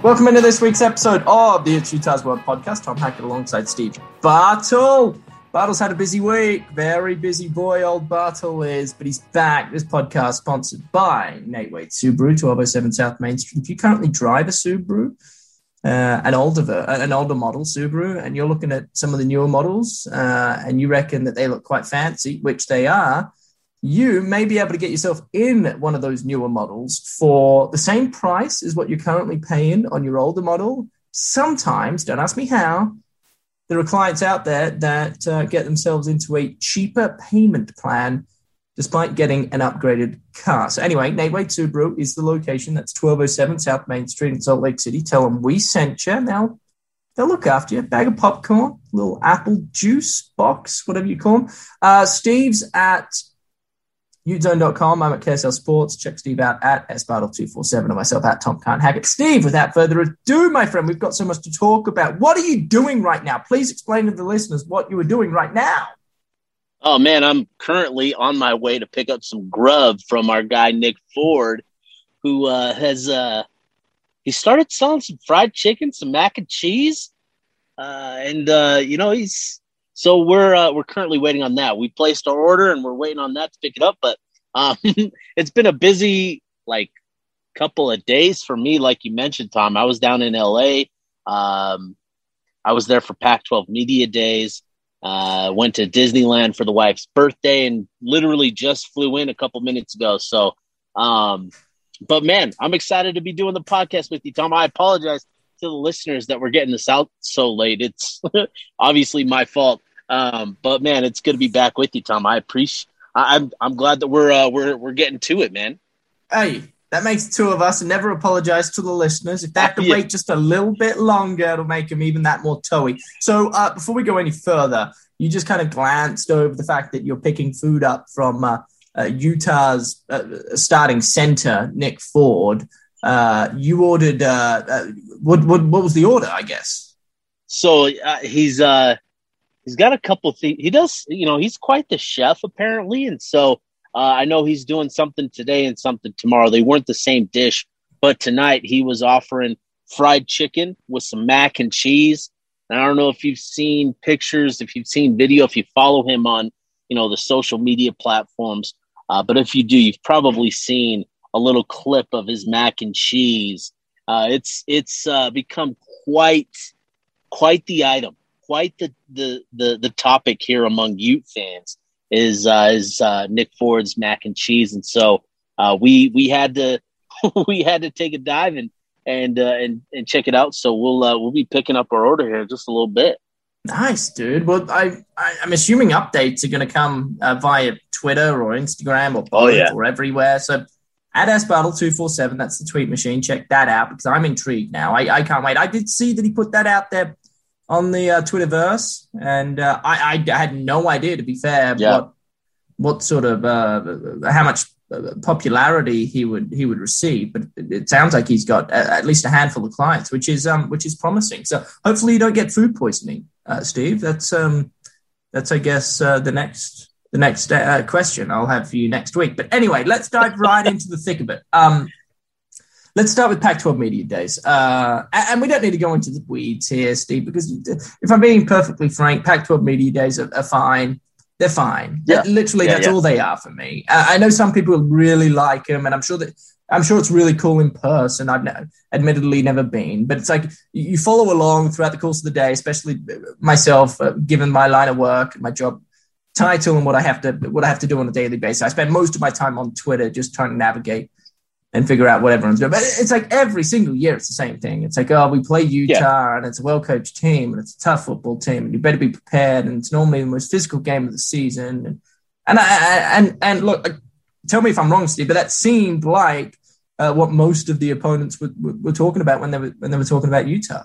Welcome into this week's episode of the It's Utah's World podcast. Tom Hackett alongside Steve Bartle. Bartle's had a busy week. Very busy boy, old Bartle is, but he's back. This podcast sponsored by Nate Wade Subaru, 1207 South Main Street. If you currently drive a Subaru, uh, an older an older model Subaru, and you're looking at some of the newer models, uh, and you reckon that they look quite fancy, which they are, you may be able to get yourself in one of those newer models for the same price as what you're currently paying on your older model. Sometimes, don't ask me how, there are clients out there that uh, get themselves into a cheaper payment plan despite getting an upgraded car. So, anyway, Nate Wade Subaru is the location. That's 1207 South Main Street in Salt Lake City. Tell them we sent you. Now, they'll look after you. Bag of popcorn, little apple juice box, whatever you call them. Uh, Steve's at Utezone.com. I'm at KSL Sports. Check Steve out at sbartle247 and myself at Tom Can't Hack It. Steve, without further ado, my friend, we've got so much to talk about. What are you doing right now? Please explain to the listeners what you are doing right now. Oh, man, I'm currently on my way to pick up some grub from our guy, Nick Ford, who uh, has uh, he started selling some fried chicken, some mac and cheese. Uh, and, uh, you know, he's so we're uh, we're currently waiting on that. We placed our order and we're waiting on that to pick it up. But um, it's been a busy like couple of days for me. Like you mentioned, Tom, I was down in LA. Um, I was there for Pac-12 Media Days. Uh, went to Disneyland for the wife's birthday and literally just flew in a couple minutes ago. So, um, but man, I'm excited to be doing the podcast with you, Tom. I apologize to the listeners that we're getting this out so late. It's obviously my fault. Um, but man, it's good to be back with you, Tom. I appreciate. I'm I'm glad that we're uh, we're we're getting to it, man. Hey, that makes two of us, and never apologize to the listeners. If they have to yeah. wait just a little bit longer, it'll make them even that more toey. So uh, before we go any further, you just kind of glanced over the fact that you're picking food up from uh, uh, Utah's uh, starting center, Nick Ford. Uh, you ordered uh, what, what? What was the order? I guess. So he's he's got a couple things. He does, you know, he's quite the chef apparently, and so uh, I know he's doing something today and something tomorrow. They weren't the same dish, but tonight he was offering fried chicken with some mac and cheese. And I don't know if you've seen pictures, if you've seen video, if you follow him on, you know, the social media platforms. Uh, but if you do, you've probably seen a little clip of his mac and cheese. Uh, it's it's uh, become quite quite the item quite the the the, the topic here among Ute fans is uh, is uh, Nick Ford's mac and cheese, and so uh, we we had to we had to take a dive and and uh, and and check it out. So we'll uh, we'll be picking up our order here just a little bit. Nice, dude. Well, I, I am assuming updates are going to come uh, via Twitter or Instagram or both oh, yeah. or everywhere. So at sbartle247, that's the tweet machine. Check that out because I'm intrigued now. I, I can't wait. I did see that he put that out there on the uh, Twitterverse, and uh, I, I, had no idea, to be fair, yeah. what what sort of uh, how much uh, popularity he would he would receive. But it sounds like he's got at least a handful of clients, which is um which is promising. So hopefully you don't get food poisoning, uh, Steve. That's um that's I guess uh, the next the next uh, question I'll have for you next week. But anyway, let's dive right into the thick of it. Um, Let's start with Pac-12 Media Days, uh, and we don't need to go into the weeds here, Steve, because if I'm being perfectly frank, Pac-12 Media Days are, are fine. They're fine. Yeah. Literally, yeah, that's yeah. all they are for me. Uh, I know some people really like them, and I'm sure that I'm sure it's really cool in person. I've ne- admittedly never been, but it's like you follow along throughout the course of the day, especially myself, uh, given my line of work, my job title, and what I have to what I have to do on a daily basis. I spend most of my time on Twitter just trying to navigate and figure out what everyone's doing. But it's like every single year, it's the same thing. It's like, oh, we play Utah yeah. and it's a well coached team and it's a tough football team and you better be prepared. And it's normally the most physical game of the season. And and I, and and look, tell me if I'm wrong, Steve, but that seemed like uh, what most of the opponents were, were, were talking about when they were when they were talking about Utah.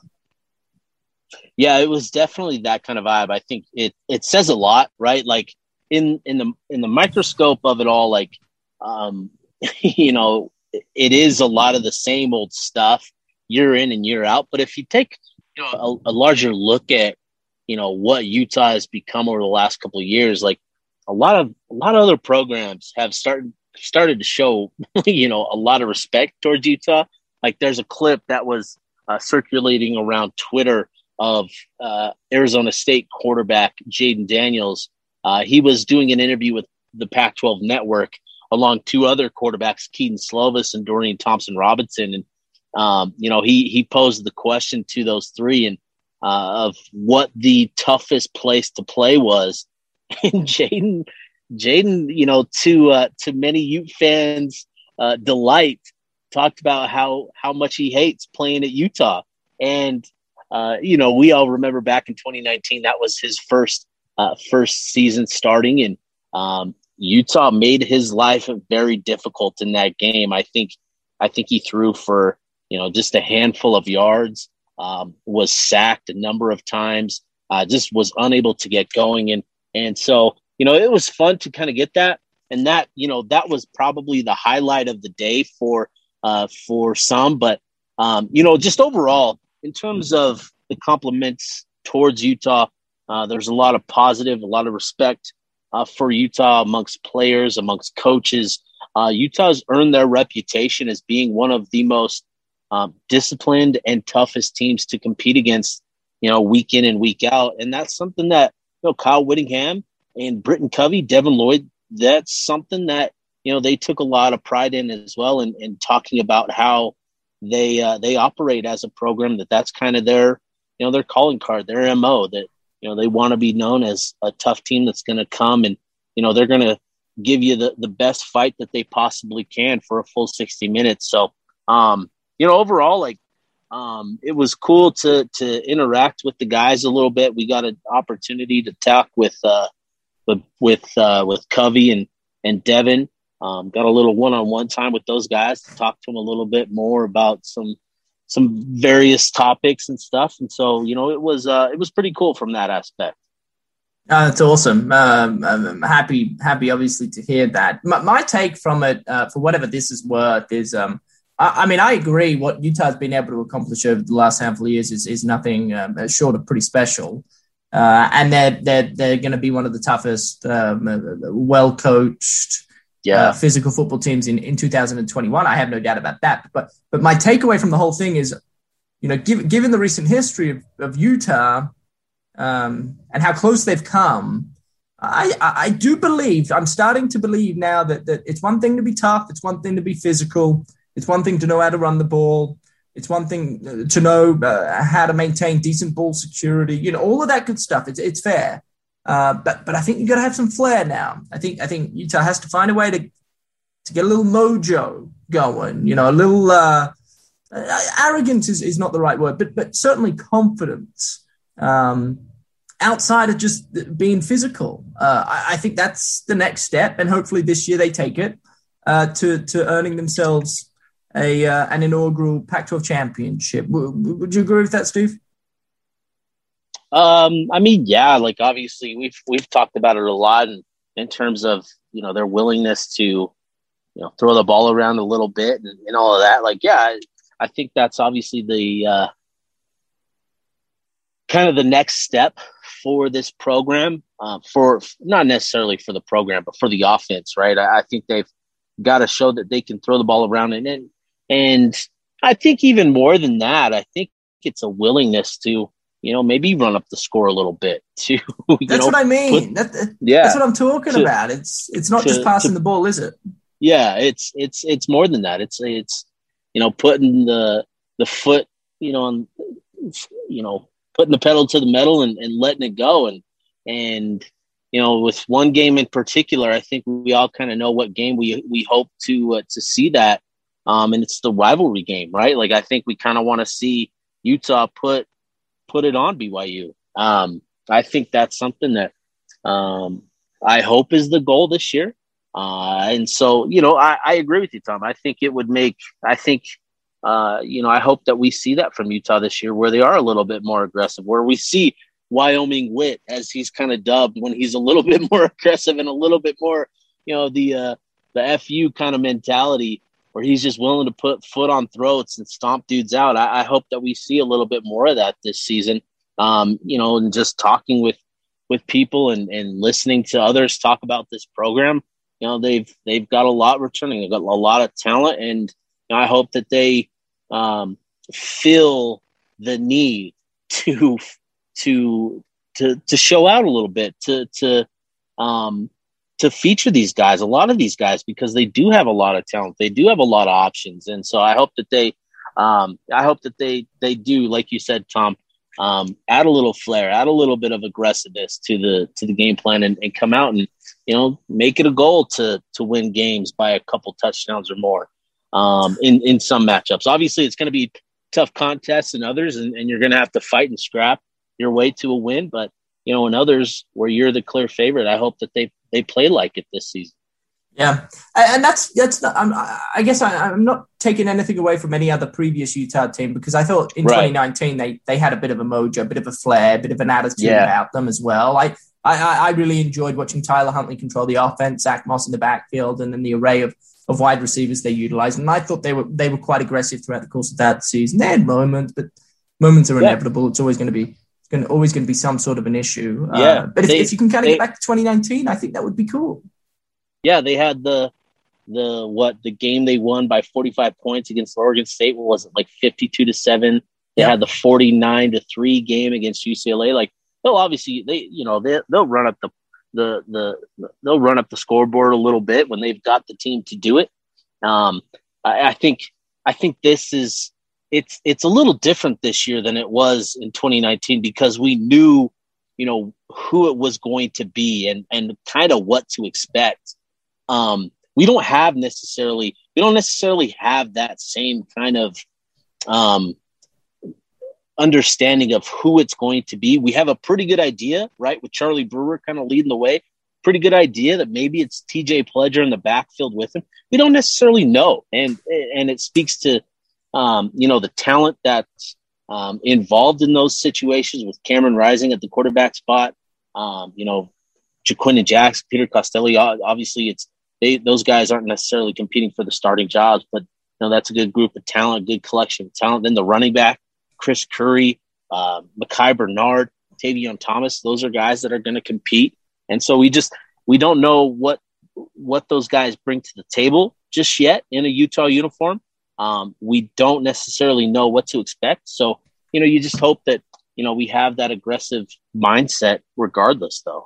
Yeah, it was definitely that kind of vibe. I think it it says a lot, right? Like in in the in the microscope of it all, like um, you know, it is a lot of the same old stuff year in and year out. But if you take you know a, a larger look at you know what Utah has become over the last couple of years, like a lot of a lot of other programs have started started to show you know a lot of respect towards Utah. Like there's a clip that was uh, circulating around Twitter of uh, Arizona State quarterback Jayden Daniels. Uh, he was doing an interview with the Pac-12 Network along two other quarterbacks, Kedon Slovis and Dorian Thompson Robinson, and um, you know he he posed the question to those three and uh, of what the toughest place to play was, and Jaden, Jayden, you know, to uh, to many Ute fans' uh, delight, talked about how how much he hates playing at Utah, and uh, you know, we all remember back in 2019 that was his first uh, first season starting, and um, Utah made his life very difficult in that game. I think I think he threw for you know just a handful of yards, um, was sacked a number of times, uh, just was unable to get going, and and so you know, it was fun to kind of get that. And that, you know, that was probably the highlight of the day for uh, for some. But um, you know, just overall, in terms of the compliments towards Utah, uh, there's a lot of positive, a lot of respect uh, for Utah amongst players, amongst coaches. Uh, Utah's earned their reputation as being one of the most um, disciplined and toughest teams to compete against, you know, week in and week out. And that's something that, you know, Kyle Whittingham and Britain Covey, Devin Lloyd, that's something that you know they took a lot of pride in as well, and in, in, talking about how they uh, they operate as a program. That that's kind of their you know their calling card, their mo. That you know they want to be known as a tough team that's going to come and you know they're going to give you the the best fight that they possibly can for a full sixty minutes. So um, you know overall, like um, it was cool to to interact with the guys a little bit. We got an opportunity to talk with uh, with with uh, with Covey and and Devin. Um, got a little one on one time with those guys to talk to them a little bit more about some some various topics and stuff. And so you know it was uh, it was pretty cool from that aspect. Uh, that's awesome. Um, I'm happy, happy, obviously, to hear that. My, my take from it, uh, for whatever this is worth, is um, I, I, mean, I agree. What Utah's been able to accomplish over the last handful of years is, is nothing um, short of pretty special. Uh, and they're they're they're going to be one of the toughest, um, well coached, yeah, uh, physical football teams in, in 2021. I have no doubt about that. But but my takeaway from the whole thing is, you know, given given the recent history of, of Utah um, and how close they've come, I, I, do believe I'm starting to believe now that that it's one thing to be tough, it's one thing to be physical, it's one thing to know how to run the ball. It's one thing uh, to know uh, how to maintain decent ball security, you know, all of that good stuff. It's it's fair, uh, but but I think you got to have some flair now. I think I think Utah has to find a way to to get a little mojo going. You know, a little uh, uh arrogance is, is not the right word, but but certainly confidence. Um, outside of just being physical, uh, I, I, think that's the next step, and hopefully this year they take it to to earning themselves a uh, an inaugural Pac-12 championship. W- would you agree with that, Steve? Um, I mean, yeah, like obviously we've we've talked about it a lot in, in terms of you know their willingness to you know throw the ball around a little bit and, and all of that. Like, yeah, I, think that's obviously the uh, kind of the next step for this program. Uh, for not necessarily for the program, but for the offense, right? I, I think they've got to show that they can throw the ball around and, and and I think even more than that, I think it's a willingness to, you know, maybe run up the score a little bit too. that's know, what I mean. Put, that, yeah, that's what I'm talking to, about. It's it's not to, just passing to, the ball, is it? Yeah, it's it's it's more than that. It's it's you know putting the the foot, you know, on you know putting the pedal to the metal and, and letting it go and and you know with one game in particular, I think we all kind of know what game we we hope to uh, to see that um, and it's the rivalry game, right? Like I think we kind of want to see Utah put put it on BYU. Um, I think that's something that um, I hope is the goal this year. Uh, and so, you know, I, I agree with you, Tom. I think it would make, I think, uh, you know, I hope that we see that from Utah this year, where they are a little bit more aggressive, where we see Wyoming wit, as he's kind of dubbed, when he's a little bit more aggressive and a little bit more, you know, the uh, the fu kind of mentality, where he's just willing to put foot on throats and stomp dudes out. I, I hope that we see a little bit more of that this season. Um, you know, and just talking with with people and, and listening to others talk about this program, you know, they've they've got a lot returning. They've got a lot of talent, and you know, I hope that they um, feel the need to to to to show out a little bit to to um to feature these guys a lot of these guys because they do have a lot of talent. They do have a lot of options. And so i hope that they um i hope that they they do like you said tom um add a little flair add a little bit of aggressiveness to the to the game plan and, and come out and you know make it a goal to to win games by a couple touchdowns or more um in in some matchups. Obviously it's going to be tough contests and others and, and you're going to have to fight and scrap your way to a win. But you know, in others where you're the clear favorite, I hope that they they play like it this season. Yeah, and that's that's. Not, I'm, I guess I, am not taking anything away from any other previous Utah team because I thought in right. 2019 they they had a bit of a mojo, a bit of a flair, a bit of an attitude yeah. about them as well. I, I I really enjoyed watching Tyler Huntley control the offense, Zach Moss in the backfield, and then the array of of wide receivers they utilized. And I thought they were they were quite aggressive throughout the course of that season. They had moments, but moments are inevitable. Yeah. It's always going to be going always going to be some sort of an issue. Uh, yeah, uh, but if, they, if, you can kind of they, get back to 2019, I think that would be cool. Yeah, they had the the what the game they won by 45 points against Oregon State. What was it like 52 to seven? They yeah. had the 49 to three game against UCLA. Like they'll obviously they you know they they'll run up the the the they'll run up the scoreboard a little bit when they've got the team to do it. Um, I, I think I think this is it's it's a little different this year than it was in 2019 because we knew you know who it was going to be and and kind of what to expect. Um we don't have necessarily we don't necessarily have that same kind of um understanding of who it's going to be. We have a pretty good idea right with charlie brewer kind of leading the way. Pretty good idea that maybe it's tj pledger in the backfield with him. We don't necessarily know. And and it speaks to um, you know, the talent that's um, involved in those situations with Cameron Rising at the quarterback spot, um, you know, Ja'Quinden Jackson, Peter Costelli, obviously it's, they, those guys aren't necessarily competing for the starting jobs, but you know, that's a good group of talent, good collection of talent. Then the running back, Chris Curry, uh, Micah Bernard, Tavion Thomas, those are guys that are going to compete. And so we just, we don't know what, what those guys bring to the table just yet in a Utah uniform. Um, we don't necessarily know what to expect. So, you know, you just hope that, you know, we have that aggressive mindset regardless though.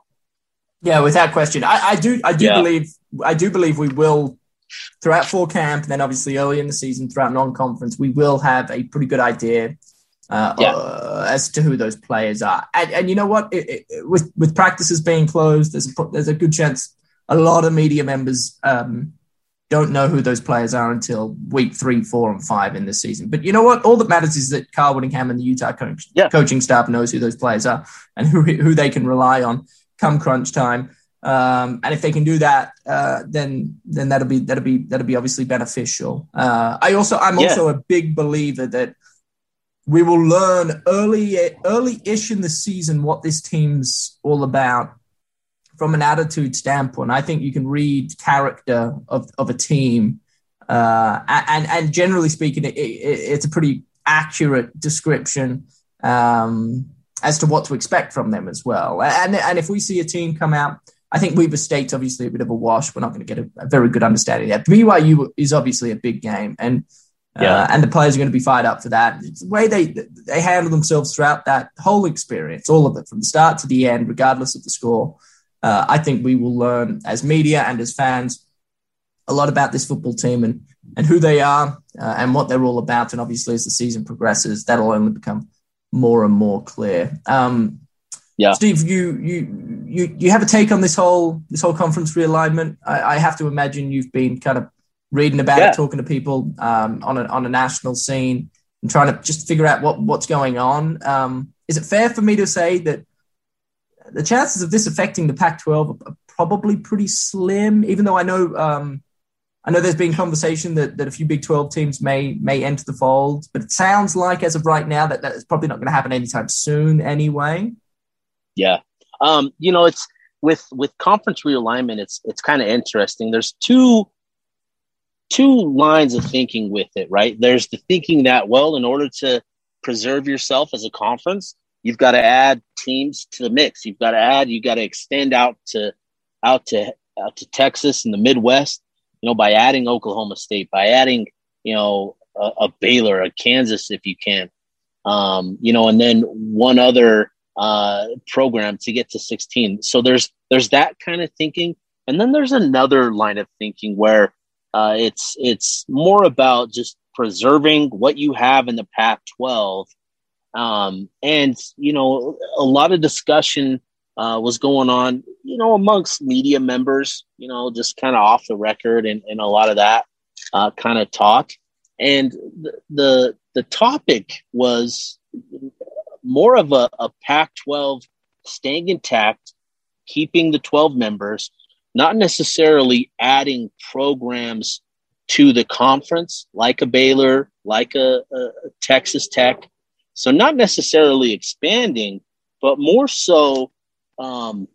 Yeah, without question. I, I do I do yeah. believe I do believe we will throughout fall camp and then obviously early in the season throughout non-conference, we will have a pretty good idea uh, yeah. uh, as to who those players are. And, and you know what? It, it, with with practices being closed, there's a, there's a good chance a lot of media members um, don't know who those players are until week three, four, and five in this season. But you know what? All that matters is that Kyle Whittingham and the Utah coach, yeah. coaching staff knows who those players are and who who they can rely on come crunch time. Um, and if they can do that, uh, then then that'll be that'll be that'll be obviously beneficial. Uh, I also I'm yeah. also a big believer that we will learn early early-ish in the season what this team's all about from an attitude standpoint, I think you can read character of, of a team. Uh, and, and generally speaking, it, it, it's a pretty accurate description um, as to what to expect from them as well. And, and if we see a team come out, I think Weber State's obviously a bit of a wash. We're not going to get a, a very good understanding of that. BYU is obviously a big game, and uh, yeah. and the players are going to be fired up for that. It's the way they they handle themselves throughout that whole experience, all of it from the start to the end, regardless of the score uh, I think we will learn as media and as fans a lot about this football team and, and who they are uh, and what they're all about. And obviously, as the season progresses, that'll only become more and more clear. Um, yeah, Steve, you you you you have a take on this whole this whole conference realignment. I, I have to imagine you've been kind of reading about yeah. it, talking to people um, on a on a national scene, and trying to just figure out what what's going on. Um, is it fair for me to say that the chances of this affecting the Pac-12 are probably pretty slim. Even though I know um, I know there's been conversation that, that a few Big 12 teams may may enter the fold, but it sounds like as of right now that that's probably not going to happen anytime soon anyway. Yeah. Um, you know, it's with with conference realignment, it's it's kind of interesting. There's two two lines of thinking with it, right? There's the thinking that, well, in order to preserve yourself as a conference, you've got to add teams to the mix. You've got to add, You've got to extend out to out to out to Texas and the Midwest you know, by adding Oklahoma State, by adding, you know, a, a Baylor, a Kansas, if you can, um, you know, and then one other uh, program to get to 16. So there's there's that kind of thinking, and then there's another line of thinking where uh, it's it's more about just preserving what you have in the Pac-12, um, and you know, a lot of discussion uh, was going on, you know, amongst media members, you know, just kind of off the record and, and a lot of that uh, kind of talk. And the, the, topic was more of a, a Pac 12 staying intact, keeping the 12 members, not necessarily adding programs to the conference like a Baylor, like a, a Texas Tech. So, not necessarily expanding, but more so um,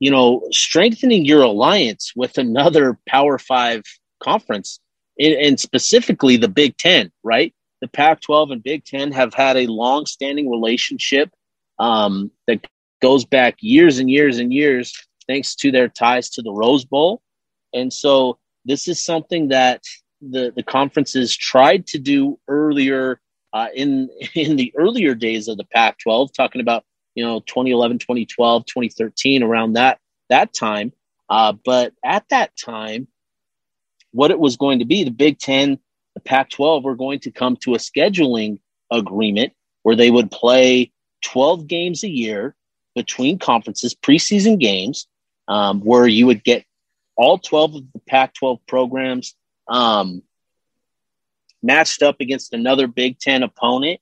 you know, strengthening your alliance with another Power Five conference, and, and specifically the Big Ten, right? The Pac 12 and Big Ten have had a long standing relationship um, that goes back years and years and years, thanks to their ties to the Rose Bowl. And so, this is something that the, the conferences tried to do earlier uh, in in the earlier days of the Pac-12, talking about you know 2011 2012 2013 around that that time. Uh, but at that time what it was going to be the big 10 the pac 12 were going to come to a scheduling agreement where they would play 12 games a year between conferences preseason games um, where you would get all 12 of the pac 12 programs um, matched up against another big 10 opponent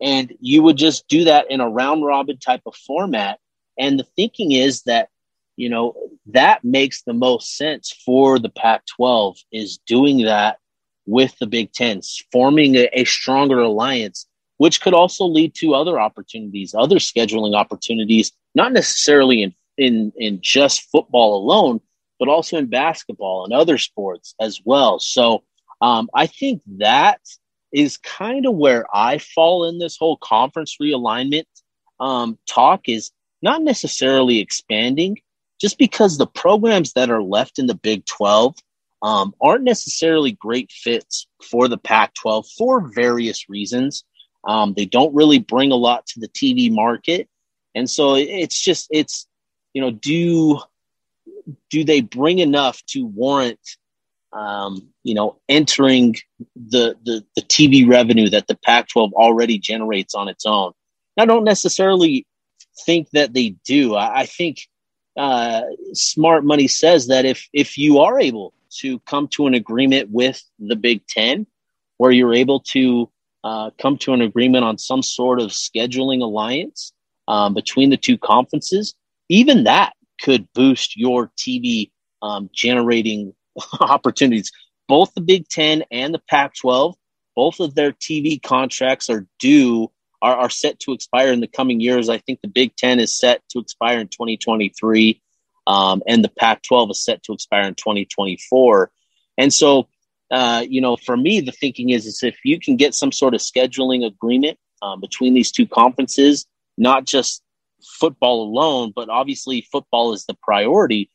and you would just do that in a round robin type of format. And the thinking is that, you know, that makes the most sense for the Pac 12 is doing that with the Big Ten, forming a, a stronger alliance, which could also lead to other opportunities, other scheduling opportunities, not necessarily in, in, in just football alone, but also in basketball and other sports as well. So um, I think that is kind of where I fall in this whole conference realignment um, talk is not necessarily expanding, just because the programs that are left in the Big 12 um, aren't necessarily great fits for the Pac 12 for various reasons. Um, they don't really bring a lot to the TV market. And so it's just, it's, you know, do, do they bring enough to warrant um, you know, entering the, the, the TV revenue that the Pac-12 already generates on its own. I don't necessarily think that they do. I, I think uh, smart money says that if if you are able to come to an agreement with the Big Ten, where you're able to uh, come to an agreement on some sort of scheduling alliance um, between the two conferences, even that could boost your TV um, generating opportunities. Both the Big Ten and the Pac 12, both of their TV contracts are due, are, are set to expire in the coming years. I think the Big Ten is set to expire in 2023, um, and the Pac 12 is set to expire in 2024. And so, uh, you know, for me, the thinking is, is if you can get some sort of scheduling agreement um, between these two conferences, not just football alone, but obviously football is the priority,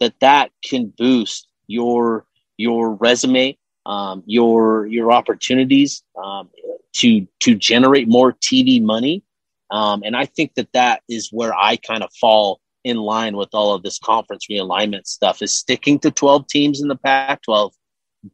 that that can boost your your resume, um, your your opportunities um, to to generate more TV money. Um, and I think that that is where I kind of fall in line with all of this conference realignment stuff is sticking to 12 teams in the Pac-12,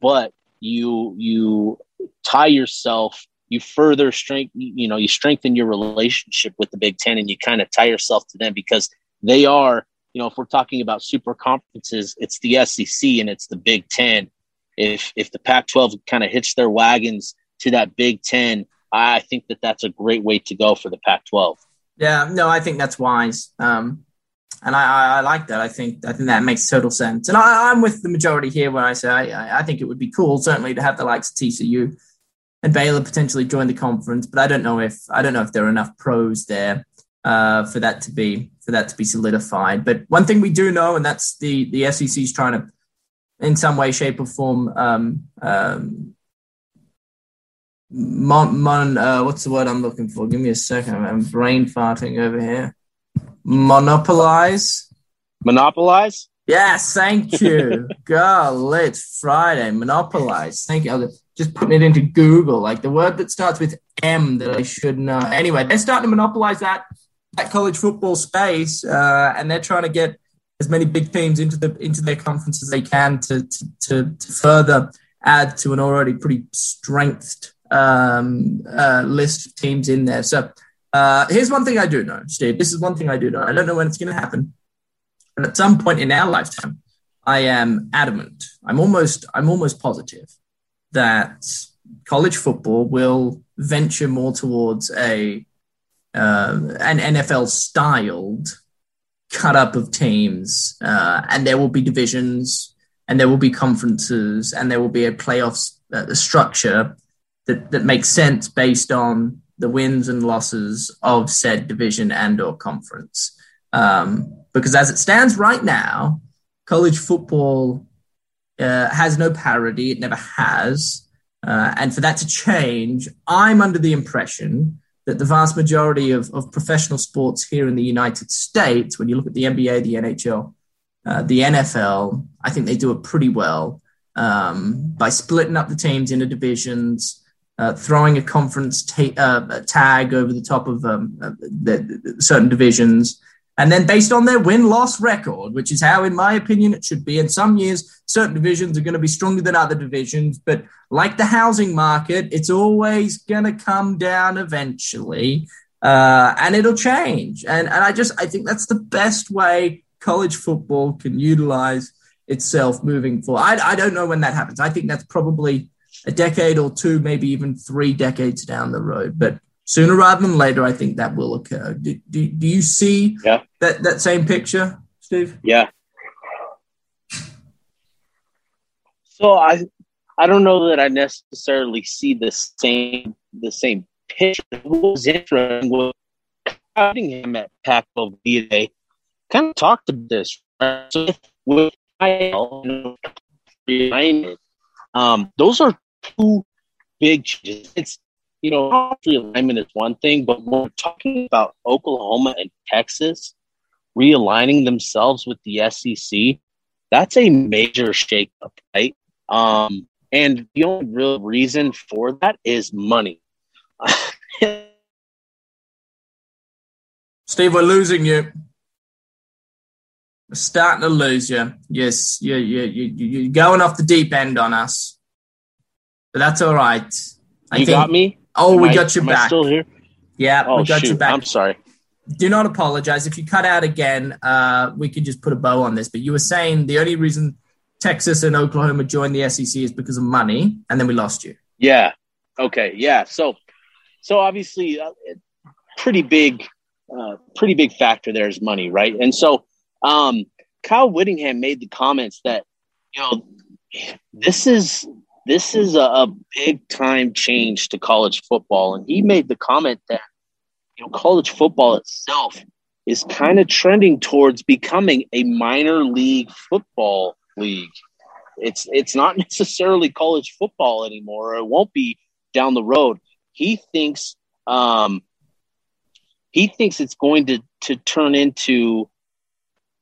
but you you tie yourself you further strength you know you strengthen your relationship with the Big 10 and you kind of tie yourself to them because they are you know, if we're talking about super conferences, it's the SEC and it's the Big Ten. If if the Pac-12 kind of hitch their wagons to that Big Ten, I think that that's a great way to go for the Pac-12. Yeah, no, I think that's wise. Um, and I, I, like that. I think I think that makes total sense. And I, am with the majority here when I say I, I think it would be cool, certainly, to have the likes of TCU and Baylor potentially join the conference. But I don't know if I don't know if there are enough pros there uh, for that to be for that to be solidified. But one thing we do know, and that's the the SEC is trying to, in some way, shape, or form, um, um, mon, mon uh, what's the word I'm looking for? Give me a second. I'm brain farting over here. Monopolize. Monopolize. Yes, thank you. Golly, it's Friday. Monopolize. Thank you. Just putting it into Google, like the word that starts with M that I should know. Anyway, they're starting to monopolize that that college football space, uh, and they're trying to get as many big teams into the into their conference as they can to to, to, to further add to an already pretty strengthened um, uh, list of teams in there. So uh, here's one thing I do know, Steve. This is one thing I do know. I don't know when it's going to happen, but at some point in our lifetime, I am adamant. I'm almost I'm almost positive that college football will venture more towards a uh, an NFL styled cut up of teams, uh, and there will be divisions, and there will be conferences, and there will be a playoffs uh, structure that that makes sense based on the wins and losses of said division and or conference. Um, because as it stands right now, college football uh, has no parity; it never has. Uh, and for that to change, I'm under the impression that the vast majority of, of professional sports here in the United States, when you look at the NBA, the NHL, uh, the NFL, I think they do it pretty well um, by splitting up the teams into divisions, uh, throwing a conference ta- uh, tag over the top of um, uh, the, the certain divisions, and then based on their win loss record, which is how, in my opinion, it should be. In some years, certain divisions are going to be stronger than other divisions. But like the housing market, it's always going to come down eventually uh, and it'll change. And, and I just, I think that's the best way college football can utilize itself moving forward. I, I don't know when that happens. I think that's probably a decade or two, maybe even three decades down the road. But sooner rather than later, I think that will occur. Do, do, do you see yeah. that, that same picture, Steve? Yeah. So I I don't know that I necessarily see the same the same picture. What was interesting was him at Pac-12 Day kind of talked about this right? so with um, those are two big changes. It's you know, alignment is one thing, but when we're talking about Oklahoma and Texas realigning themselves with the SEC, that's a major shakeup, right? Um, and the only real reason for that is money. Steve, we're losing you. We're starting to lose you. Yes, you, you, you, you're going off the deep end on us. But that's all right. I you think, got me? Oh, am we I, got you back. still here? Yeah, oh, we got shoot. you back. I'm sorry. Do not apologize. If you cut out again, uh, we could just put a bow on this. But you were saying the only reason Texas and Oklahoma joined the SEC is because of money, and then we lost you. Yeah. Okay. Yeah. So, so obviously, uh, pretty big, uh, pretty big factor there is money, right? And so, um, Kyle Whittingham made the comments that you know this is this is a, a big time change to college football. And he made the comment that, you know, college football itself is kind of trending towards becoming a minor league football league. It's it's not necessarily college football anymore, it won't be down the road. He thinks um, he thinks it's going to to turn into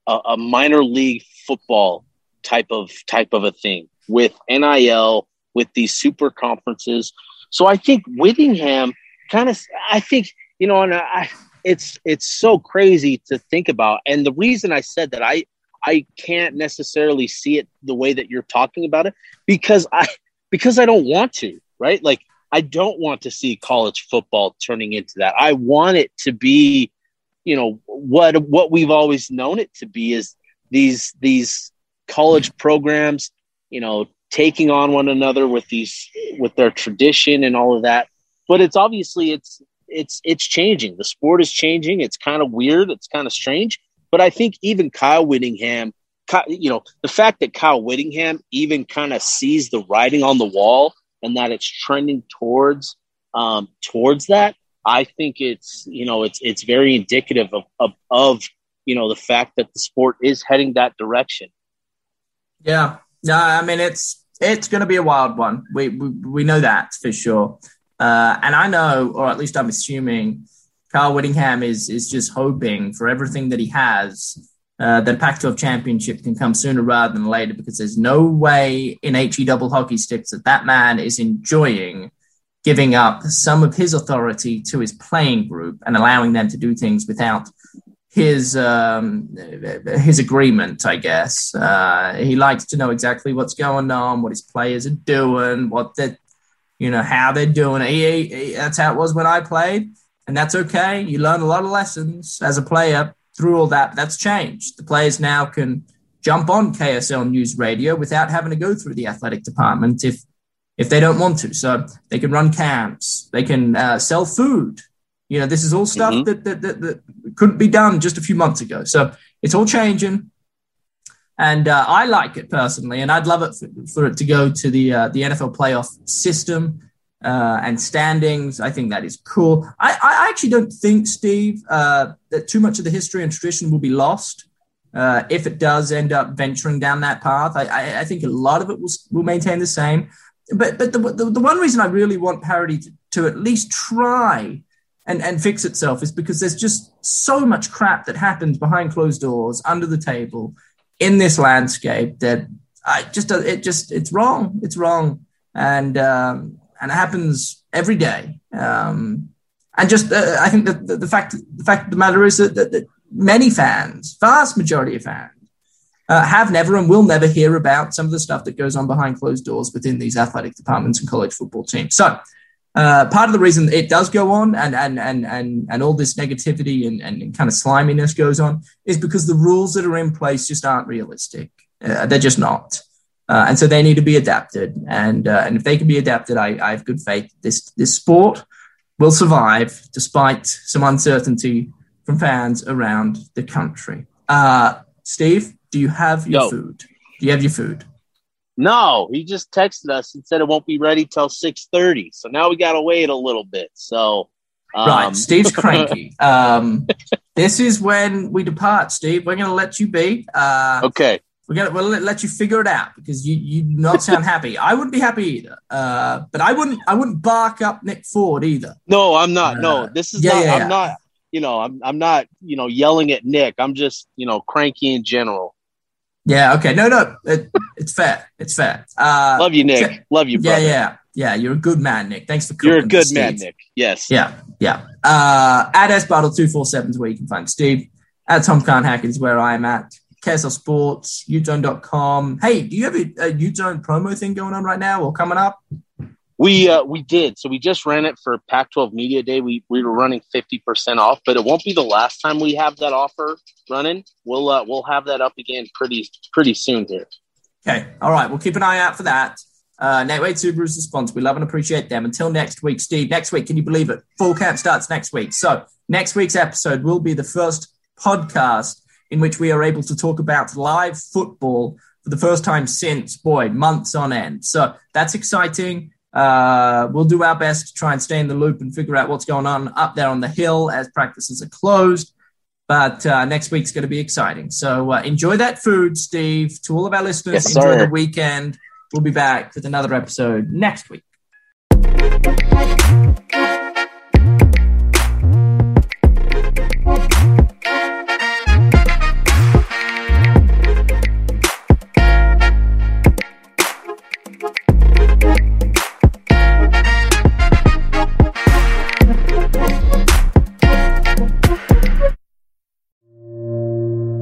a, a minor league football type of type of a thing with NIL with these super conferences. So I think Whittingham kind of, I think, you know, and I, it's, it's so crazy to think about. And the reason I said that I, I can't necessarily see it the way that you're talking about it because I, because I don't want to, right? Like, I don't want to see college football turning into that. I want it to be, you know, what, what we've always known it to be is these, these college programs, you know, taking on one another with these with their tradition and all of that. But it's obviously it's it's it's changing. The sport is changing. It's kind of weird. It's kind of strange. But I think even Kyle Whittingham, you know, the fact that Kyle Whittingham even kind of sees the writing on the wall and that it's trending towards um, towards that, I think it's you know it's it's very indicative of, of of you know the fact that the sport is heading that direction. Yeah, no, I mean it's it's going to be a wild one. We, we we know that for sure. Uh, and I know, or at least I'm assuming, Kyle Whittingham is is just hoping for everything that he has uh, that a Pac-12 championship can come sooner rather than later because there's no way in HE double hockey sticks that that man is enjoying giving up some of his authority to his playing group and allowing them to do things without his um, his agreement, I guess. Uh, he likes to know exactly what's going on, what his players are doing, what they you know, how they're doing. He, he, that's how it was when I played, and that's okay. You learn a lot of lessons as a player through all that. But That's changed. The players now can jump on KSL News Radio without having to go through the athletic department if if they don't want to. So they can run camps, they can uh, sell food. You know, this is all stuff mm-hmm. that, that, that, that couldn't be done just a few months ago. So it's all changing. And uh, I like it personally, and I'd love it for, for it to go to the uh, the NFL playoff system uh, and standings. I think that is cool. I, I actually don't think, Steve, uh, that too much of the history and tradition will be lost uh, if it does end up venturing down that path. I, I, I, think a lot of it will, will maintain the same. But but the, the, the one reason I really want parity to, to at least try and, and fix itself is because there's just so much crap that happens behind closed doors, under the table in this landscape that I just it just it's wrong. It's wrong, and um, and it happens every day. Um, and just uh, I think that the, the, fact the fact of the matter is that, that, that many fans, vast majority of fans, uh, have never and will never hear about some of the stuff that goes on behind closed doors within these athletic departments and college football teams. So uh, part of the reason it does go on and and and and, and all this negativity and, and kind of sliminess goes on is because the rules that are in place just aren't realistic. Uh, they're just not. Uh, and so they need to be adapted. And uh, and if they can be adapted, I, I have good faith this this sport will survive despite some uncertainty from fans around the country. Uh, Steve, do you have your Yo. food? Do you have your food? No, he just texted us and said it won't be ready till six thirty. So now we got to wait a little bit. So um... right, Steve's cranky. Um, this is when we depart, Steve. We're going to let you be. Uh, okay. We're gonna we'll let you figure it out because you you not sound happy. I wouldn't be happy either. Uh, but I wouldn't I wouldn't bark up Nick Ford either. No, I'm not. Uh, no, this is yeah, not. Yeah, I'm yeah. not. You know, I'm I'm not. You know, yelling at Nick. I'm just you know cranky in general. Yeah. Okay. No. No. It, it's fair. It's fair. Uh, Love you, Nick. Love you, brother. Yeah. Yeah. Yeah. You're a good man, Nick. Thanks for You're a good man, Nick. Yes. Yeah. Yeah. Uh, at S Bartle two four seven is where you can find Steve. At Tom Khan Hack is where I'm at. KSL Sports, Utezone.com. Hey, do you have a, a Uzone promo thing going on right now or coming up? We uh, we did. So we just ran it for Pac-12 Media Day. We we were running 50% off, but it won't be the last time we have that offer running. We'll uh, we'll have that up again pretty pretty soon here. Okay. All right. We'll keep an eye out for that. Uh, Nate Wade Subaru's the sponsor. We love and appreciate them. Until next week, Steve. Next week, can you believe it? Full camp starts next week. So next week's episode will be the first podcast in which we are able to talk about live football for the first time since boy months on end. So that's exciting. Uh, we'll do our best to try and stay in the loop and figure out what's going on up there on the hill as practices are closed. But uh, next week's going to be exciting. So uh, enjoy that food, Steve. To all of our listeners, yes, enjoy the weekend. We'll be back with another episode next week.